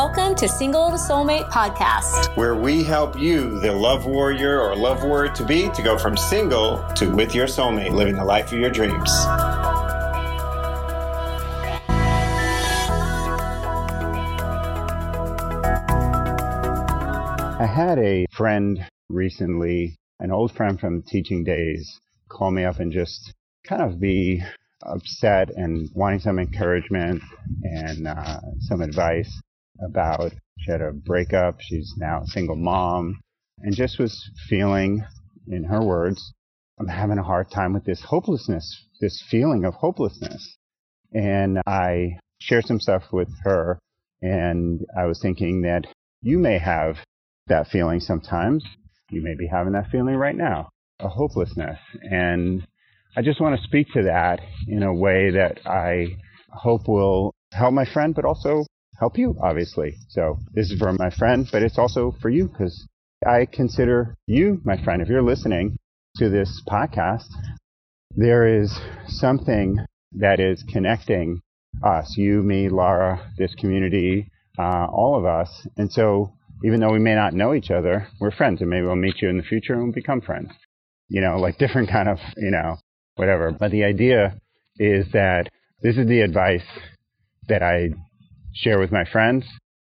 Welcome to Single to Soulmate podcast, where we help you, the love warrior or love warrior to be, to go from single to with your soulmate, living the life of your dreams. I had a friend recently, an old friend from teaching days, call me up and just kind of be upset and wanting some encouragement and uh, some advice about she had a breakup. She's now a single mom and just was feeling, in her words, I'm having a hard time with this hopelessness, this feeling of hopelessness. And I shared some stuff with her and I was thinking that you may have that feeling sometimes. You may be having that feeling right now, a hopelessness. And I just want to speak to that in a way that I hope will help my friend, but also help you, obviously. So this is for my friend, but it's also for you because I consider you my friend. If you're listening to this podcast, there is something that is connecting us, you, me, Laura, this community, uh, all of us. And so even though we may not know each other, we're friends and maybe we'll meet you in the future and we'll become friends. You know, like different kind of, you know, whatever. But the idea is that this is the advice that I share with my friends,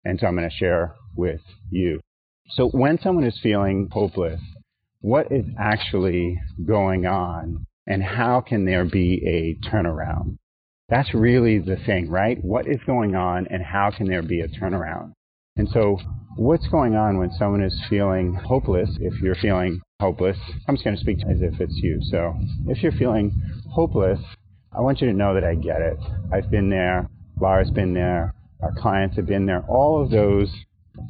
and so I'm going to share with you. So when someone is feeling hopeless, what is actually going on and how can there be a turnaround? That's really the thing, right? What is going on and how can there be a turnaround? And so what's going on when someone is feeling hopeless? If you're feeling hopeless, I'm just going to speak as if it's you. So if you're feeling hopeless, I want you to know that I get it. I've been there. Laura's been there. Our clients have been there. All of those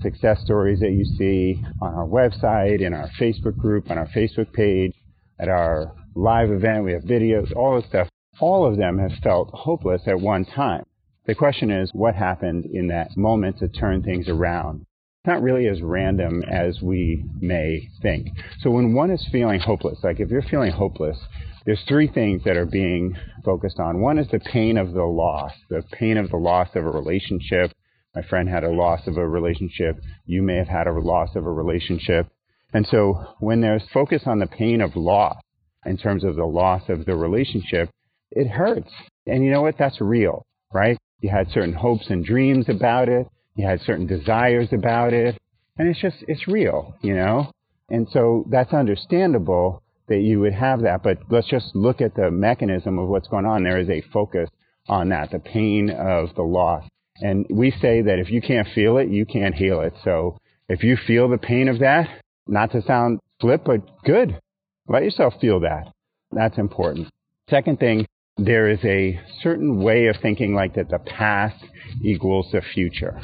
success stories that you see on our website, in our Facebook group, on our Facebook page, at our live event, we have videos, all this stuff. All of them have felt hopeless at one time. The question is, what happened in that moment to turn things around? It's not really as random as we may think. So when one is feeling hopeless, like if you're feeling hopeless, there's three things that are being focused on. One is the pain of the loss, the pain of the loss of a relationship. My friend had a loss of a relationship. You may have had a loss of a relationship. And so when there's focus on the pain of loss in terms of the loss of the relationship, it hurts. And you know what? That's real, right? You had certain hopes and dreams about it. You had certain desires about it. And it's just, it's real, you know? And so that's understandable that you would have that. But let's just look at the mechanism of what's going on. There is a focus on that, the pain of the loss. And we say that if you can't feel it, you can't heal it. So if you feel the pain of that, not to sound flip, but good, let yourself feel that. That's important. Second thing, there is a certain way of thinking like that the past equals the future.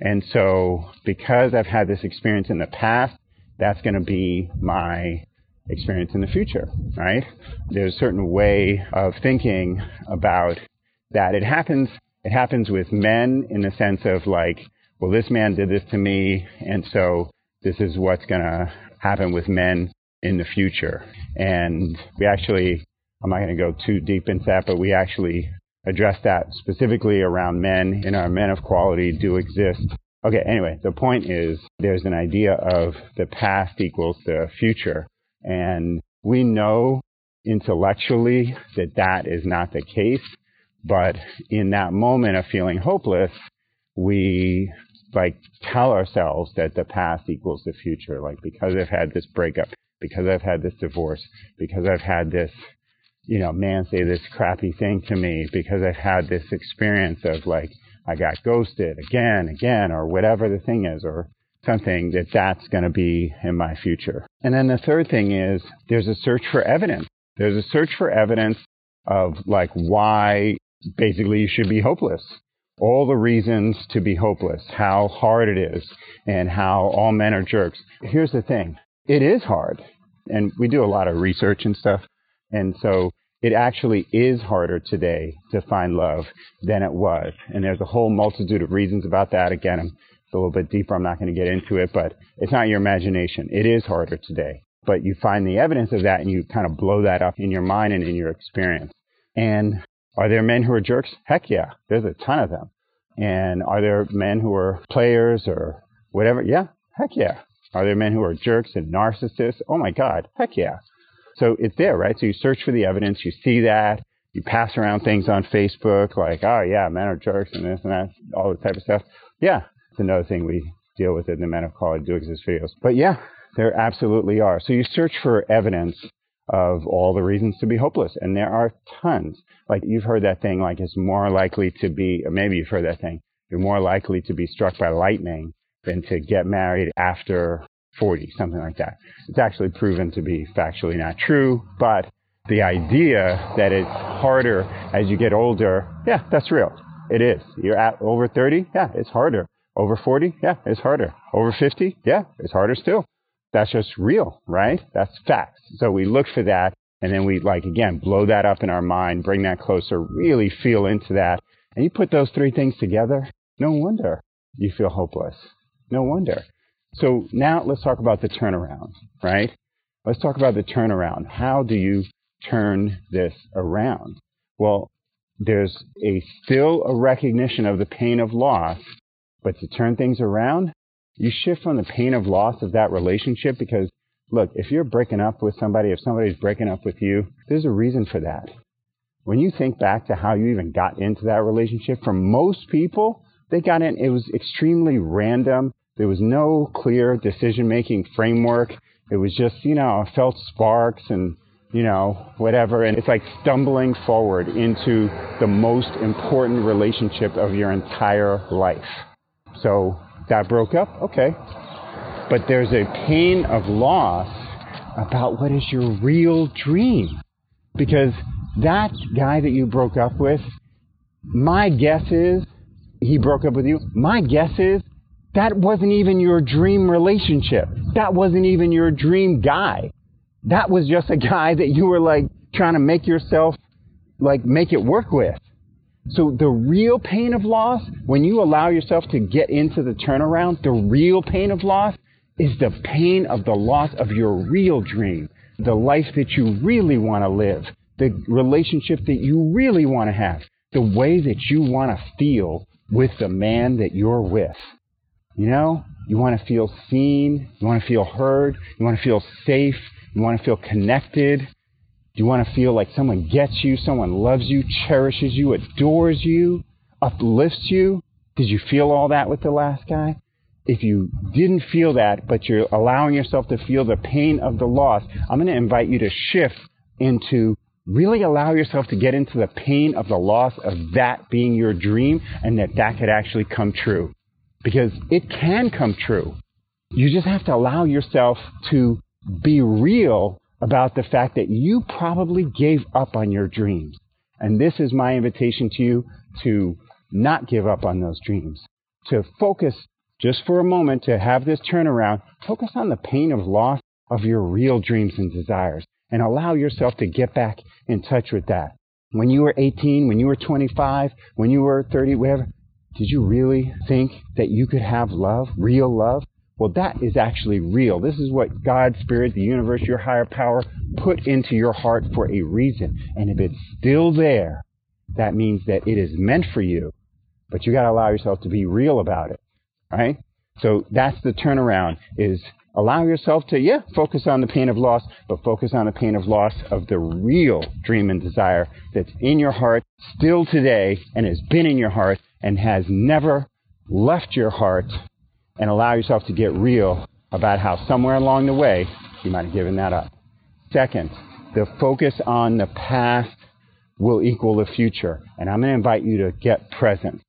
And so because I've had this experience in the past, that's going to be my experience in the future, right? There's a certain way of thinking about that. It happens, it happens with men in the sense of like, well, this man did this to me, and so this is what's going to happen with men in the future. And we actually, I'm not going to go too deep into that, but we actually address that specifically around men in our men of quality do exist. Okay, anyway, the point is there's an idea of the past equals the future. And we know intellectually that that is not the case. But in that moment of feeling hopeless, we like tell ourselves that the past equals the future. Like because I've had this breakup, because I've had this divorce, because I've had this, you know, man say this crappy thing to me, because I've had this experience of like, I got ghosted again, again, or whatever the thing is, or something that that's going to be in my future. And then the third thing is there's a search for evidence. There's a search for evidence of like why basically you should be hopeless. All the reasons to be hopeless, how hard it is, and how all men are jerks. Here's the thing. It is hard. And we do a lot of research and stuff. And so it actually is harder today to find love than it was. And there's a whole multitude of reasons about that. Again, I'm it's a little bit deeper. I'm not going to get into it, but it's not your imagination. It is harder today. But you find the evidence of that and you kind of blow that up in your mind and in your experience. And are there men who are jerks? Heck yeah. There's a ton of them. And are there men who are players or whatever? Yeah, heck yeah. Are there men who are jerks and narcissists? Oh my God, heck yeah. So it's there, right? So you search for the evidence, you see that, you pass around things on Facebook like, oh yeah, men are jerks and this and that, all this type of stuff. Yeah, it's another thing we deal with in the Men of Quality Do Exist videos. But yeah, there absolutely are. So you search for evidence of all the reasons to be hopeless, and there are tons. Like you've heard that thing, like it's more likely to be, maybe you've heard that thing, you're more likely to be struck by lightning than to get married after 40, something like that. It's actually proven to be factually not true, but the idea that it's harder as you get older, yeah, that's real. It is. You're at over 30, yeah, it's harder. Over 40, yeah, it's harder. Over 50, yeah, it's harder still. That's just real, right? That's facts. So we look for that and then we like again blow that up in our mind, bring that closer, really feel into that. And you put those three things together, no wonder you feel hopeless. No wonder. So now let's talk about the turnaround, right? Let's talk about the turnaround. How do you turn this around? Well, there's a still a recognition of the pain of loss, but to turn things around, you shift from the pain of loss of that relationship because look, if you're breaking up with somebody, if somebody's breaking up with you, there's a reason for that. When you think back to how you even got into that relationship, for most people, they got in, it was extremely random. There was no clear decision making framework. It was just, you know, I felt sparks and you know, whatever. And it's like stumbling forward into the most important relationship of your entire life. So that broke up, okay. But there's a pain of loss about what is your real dream. Because that guy that you broke up with, my guess is he broke up with you. My guess is that wasn't even your dream relationship. That wasn't even your dream guy that was just a guy that you were like trying to make yourself like make it work with. So the real pain of loss, when you allow yourself to get into the turnaround, the real pain of loss is the pain of the loss of your real dream, the life that you really want to live, the relationship that you really want to have, the way that you want to feel with the man that you're with. You know, you want to feel seen, you want to feel heard, you want to feel safe, you want to feel connected? Do you want to feel like someone gets you, someone loves you, cherishes you, adores you, uplifts you? Did you feel all that with the last guy? If you didn't feel that, but you're allowing yourself to feel the pain of the loss, I'm going to invite you to shift into really allow yourself to get into the pain of the loss of that being your dream and that that could actually come true. Because it can come true. You just have to allow yourself to be real about the fact that you probably gave up on your dreams. And this is my invitation to you to not give up on those dreams, to focus just for a moment, to have this turnaround, focus on the pain of loss of your real dreams and desires and allow yourself to get back in touch with that. When you were 18, when you were 25, when you were 30, whatever, did you really think that you could have love, real love? Well, that is actually real. This is what God, Spirit, the universe, your higher power put into your heart for a reason. And if it's still there, that means that it is meant for you. But you got to allow yourself to be real about it, right? So that's the turnaround is allow yourself to, yeah, focus on the pain of loss, but focus on the pain of loss of the real dream and desire that's in your heart still today and has been in your heart and has never left your heart and allow yourself to get real about how somewhere along the way you might have given that up. Second, the focus on the past will equal the future. And I'm going to invite you to get present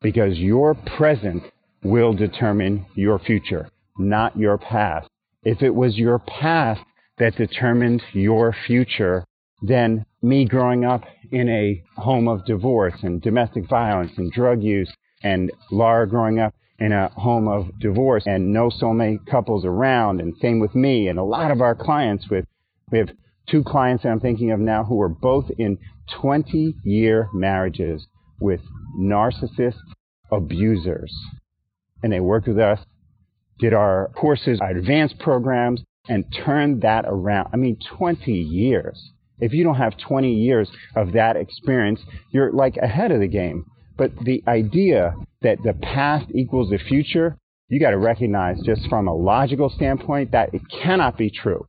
because your present will determine your future, not your past. If it was your past that determined your future, then me growing up in a home of divorce and domestic violence and drug use and Laura growing up in a home of divorce and no soulmate couples around and same with me and a lot of our clients with we have two clients that I'm thinking of now who are both in 20 year marriages with narcissist abusers. And they worked with us did our courses our advanced programs and turned that around. I mean 20 years. If you don't have 20 years of that experience you're like ahead of the game But the idea that the past equals the future, you got to recognize just from a logical standpoint that it cannot be true.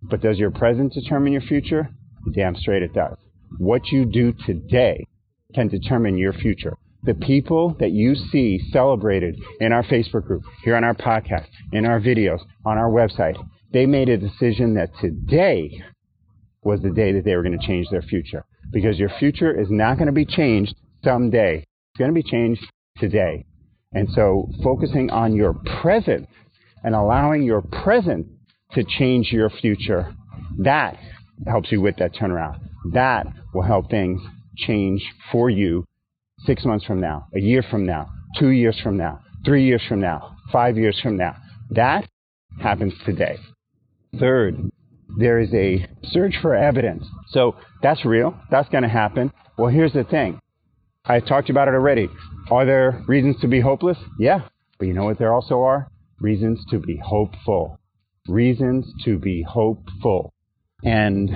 But does your present determine your future? Damn straight it does. What you do today can determine your future. The people that you see celebrated in our Facebook group, here on our podcast, in our videos, on our website, they made a decision that today was the day that they were going to change their future. Because your future is not going to be changed someday. It's going to be changed today. And so focusing on your present and allowing your present to change your future, that helps you with that turnaround. That will help things change for you six months from now, a year from now, two years from now, three years from now, five years from now. That happens today. Third, there is a search for evidence. So that's real. That's going to happen. Well, here's the thing. I talked about it already. Are there reasons to be hopeless? Yeah. But you know what there also are? Reasons to be hopeful. Reasons to be hopeful. And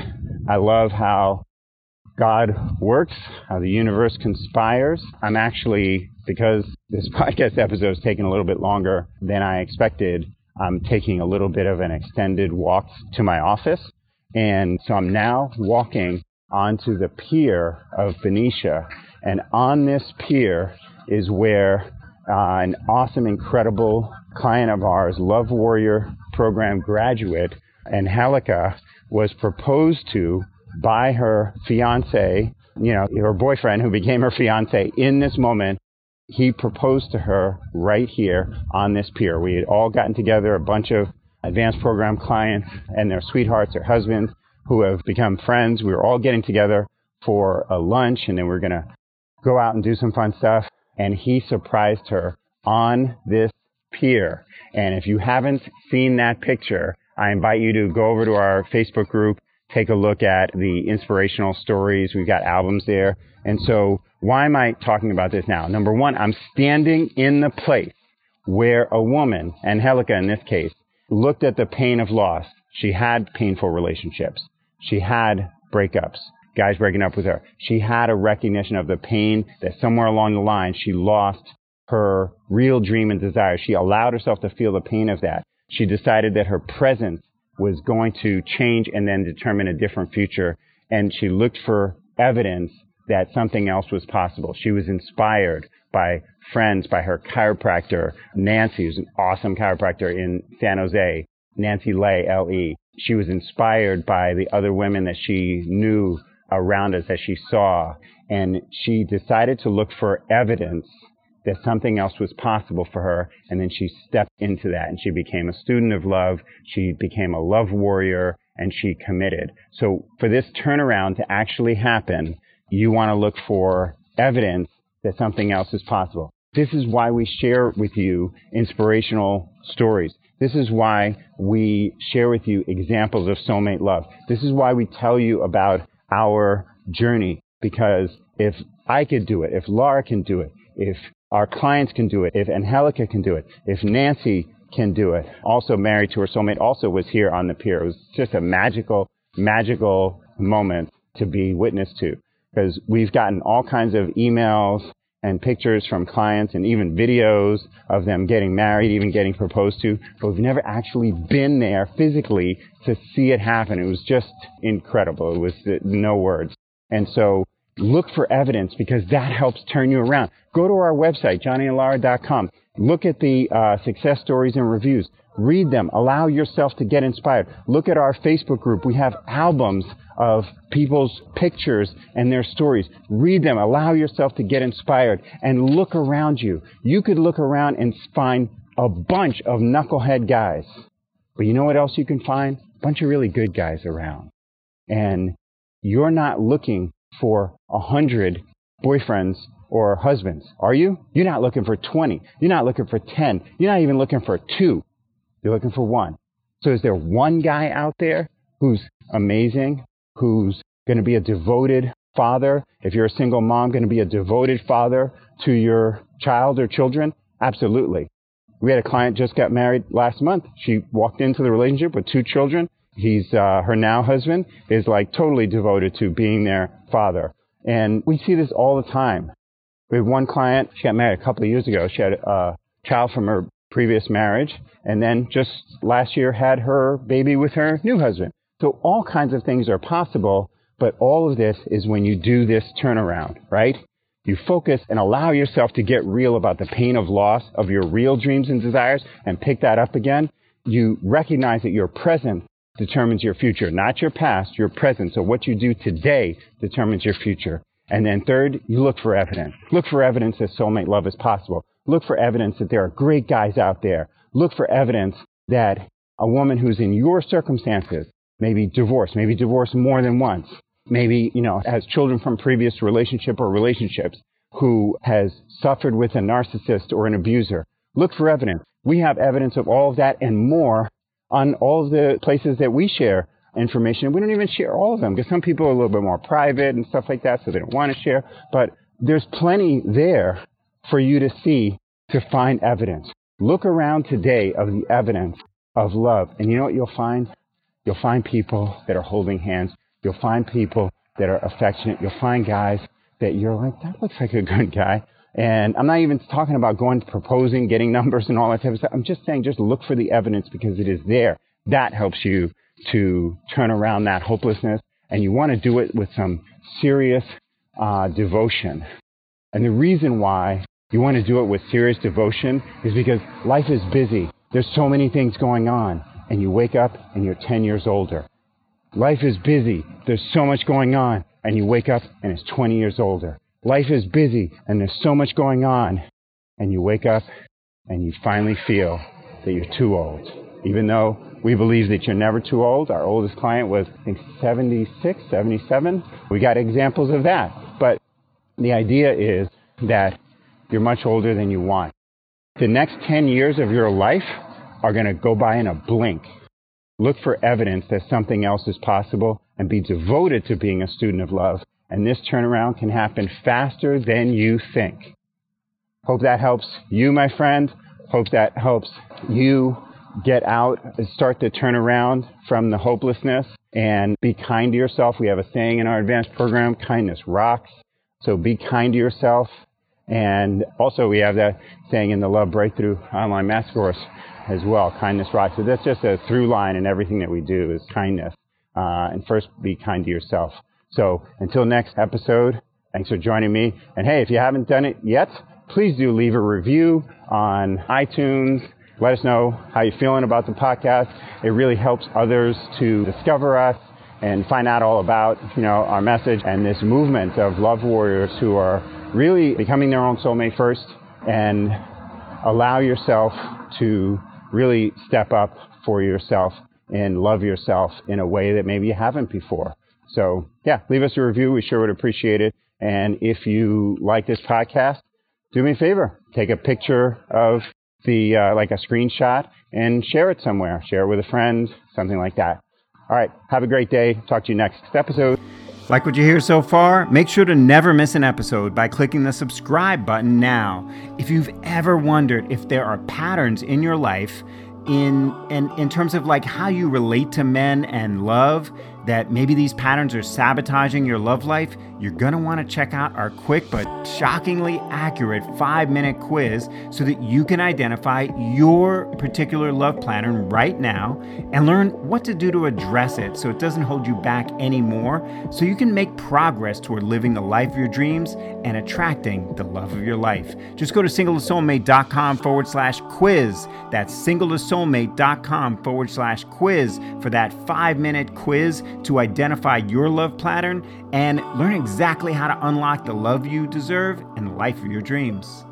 I love how God works, how the universe conspires. I'm actually, because this podcast episode is taking a little bit longer than I expected, I'm taking a little bit of an extended walk to my office. And so I'm now walking onto the pier of Benicia. And on this pier is where uh, an awesome, incredible client of ours, Love Warrior program graduate, Angelica, was proposed to by her fiance, you know, her boyfriend who became her fiance in this moment he proposed to her right here on this pier. We had all gotten together, a bunch of advanced program clients and their sweethearts, their husbands, who have become friends. We were all getting together for a lunch, and then we are going to go out and do some fun stuff. And he surprised her on this pier. And if you haven't seen that picture, I invite you to go over to our Facebook group, take a look at the inspirational stories. We've got albums there. And so why am I talking about this now? Number one, I'm standing in the place where a woman, Angelica in this case, looked at the pain of loss. She had painful relationships. She had breakups, guys breaking up with her. She had a recognition of the pain that somewhere along the line she lost her real dream and desire. She allowed herself to feel the pain of that. She decided that her presence was going to change and then determine a different future. And she looked for evidence that something else was possible. She was inspired by friends, by her chiropractor, Nancy, who's an awesome chiropractor in San Jose, Nancy Le, L-E. She was inspired by the other women that she knew around us, that she saw, and she decided to look for evidence that something else was possible for her, and then she stepped into that, and she became a student of love, she became a love warrior, and she committed. So for this turnaround to actually happen, you want to look for evidence that something else is possible. This is why we share with you inspirational stories. This is why we share with you examples of soulmate love. This is why we tell you about our journey. Because if I could do it, if Laura can do it, if our clients can do it, if Angelica can do it, if Nancy can do it, also married to her soulmate, also was here on the pier. It was just a magical, magical moment to be witness to because we've gotten all kinds of emails and pictures from clients and even videos of them getting married, even getting proposed to, but we've never actually been there physically to see it happen. It was just incredible. It was no words. And so look for evidence because that helps turn you around. Go to our website, johnnyandlaura.com. Look at the uh, success stories and reviews. Read them. Allow yourself to get inspired. Look at our Facebook group. We have albums of people's pictures and their stories. Read them. Allow yourself to get inspired and look around you. You could look around and find a bunch of knucklehead guys. But you know what else you can find? A bunch of really good guys around. And you're not looking for a hundred boyfriends or husbands, are you? You're not looking for 20. You're not looking for 10. You're not even looking for two. You're looking for one. So is there one guy out there who's amazing, who's going to be a devoted father? If you're a single mom, going to be a devoted father to your child or children? Absolutely. We had a client just got married last month. She walked into the relationship with two children. He's uh, her now husband is like totally devoted to being their father. And we see this all the time. We have one client, she got married a couple of years ago. She had a child from her previous marriage and then just last year had her baby with her new husband. So all kinds of things are possible, but all of this is when you do this turnaround, right? You focus and allow yourself to get real about the pain of loss of your real dreams and desires and pick that up again. You recognize that your present determines your future, not your past, your present. So what you do today determines your future. And then third, you look for evidence. Look for evidence that soulmate love is possible. Look for evidence that there are great guys out there. Look for evidence that a woman who's in your circumstances, maybe divorced, maybe divorced more than once, maybe, you know, has children from previous relationship or relationships, who has suffered with a narcissist or an abuser. Look for evidence. We have evidence of all of that and more on all of the places that we share information. We don't even share all of them because some people are a little bit more private and stuff like that, so they don't want to share. But there's plenty there for you to see to find evidence. Look around today of the evidence of love. And you know what you'll find? You'll find people that are holding hands. You'll find people that are affectionate. You'll find guys that you're like, that looks like a good guy. And I'm not even talking about going proposing, getting numbers and all that type of stuff. I'm just saying just look for the evidence because it is there. That helps you to turn around that hopelessness. And you want to do it with some serious uh, devotion. And the reason why you want to do it with serious devotion is because life is busy. There's so many things going on. And you wake up and you're 10 years older. Life is busy. There's so much going on. And you wake up and it's 20 years older. Life is busy and there's so much going on. And you wake up and you finally feel that you're too old. Even though we believe that you're never too old. Our oldest client was, I think, 76, 77. We got examples of that. But the idea is that you're much older than you want. The next 10 years of your life are going to go by in a blink. Look for evidence that something else is possible and be devoted to being a student of love. And this turnaround can happen faster than you think. Hope that helps you, my friend. Hope that helps you get out, and start to turn around from the hopelessness and be kind to yourself. We have a saying in our advanced program, kindness rocks. So be kind to yourself. And also we have that saying in the Love Breakthrough online master course as well, kindness rocks. So that's just a through line in everything that we do is kindness. Uh, and first be kind to yourself. So until next episode, thanks for joining me. And hey, if you haven't done it yet, please do leave a review on iTunes. Let us know how you're feeling about the podcast. It really helps others to discover us and find out all about, you know, our message and this movement of love warriors who are really becoming their own soulmate first and allow yourself to really step up for yourself and love yourself in a way that maybe you haven't before. So yeah, leave us a review. We sure would appreciate it. And if you like this podcast, do me a favor, take a picture of the uh, like a screenshot and share it somewhere. Share it with a friend, something like that. All right, have a great day. Talk to you next episode. Like what you hear so far? Make sure to never miss an episode by clicking the subscribe button now. If you've ever wondered if there are patterns in your life in in, in terms of like how you relate to men and love, that maybe these patterns are sabotaging your love life, you're going to want to check out our quick but shockingly accurate five minute quiz so that you can identify your particular love pattern right now and learn what to do to address it so it doesn't hold you back anymore, so you can make progress toward living the life of your dreams and attracting the love of your life. Just go to singletosoulmate.com forward slash quiz. That's singletosoulmate.com forward slash quiz for that five minute quiz to identify your love pattern and learn exactly how to unlock the love you deserve and the life of your dreams.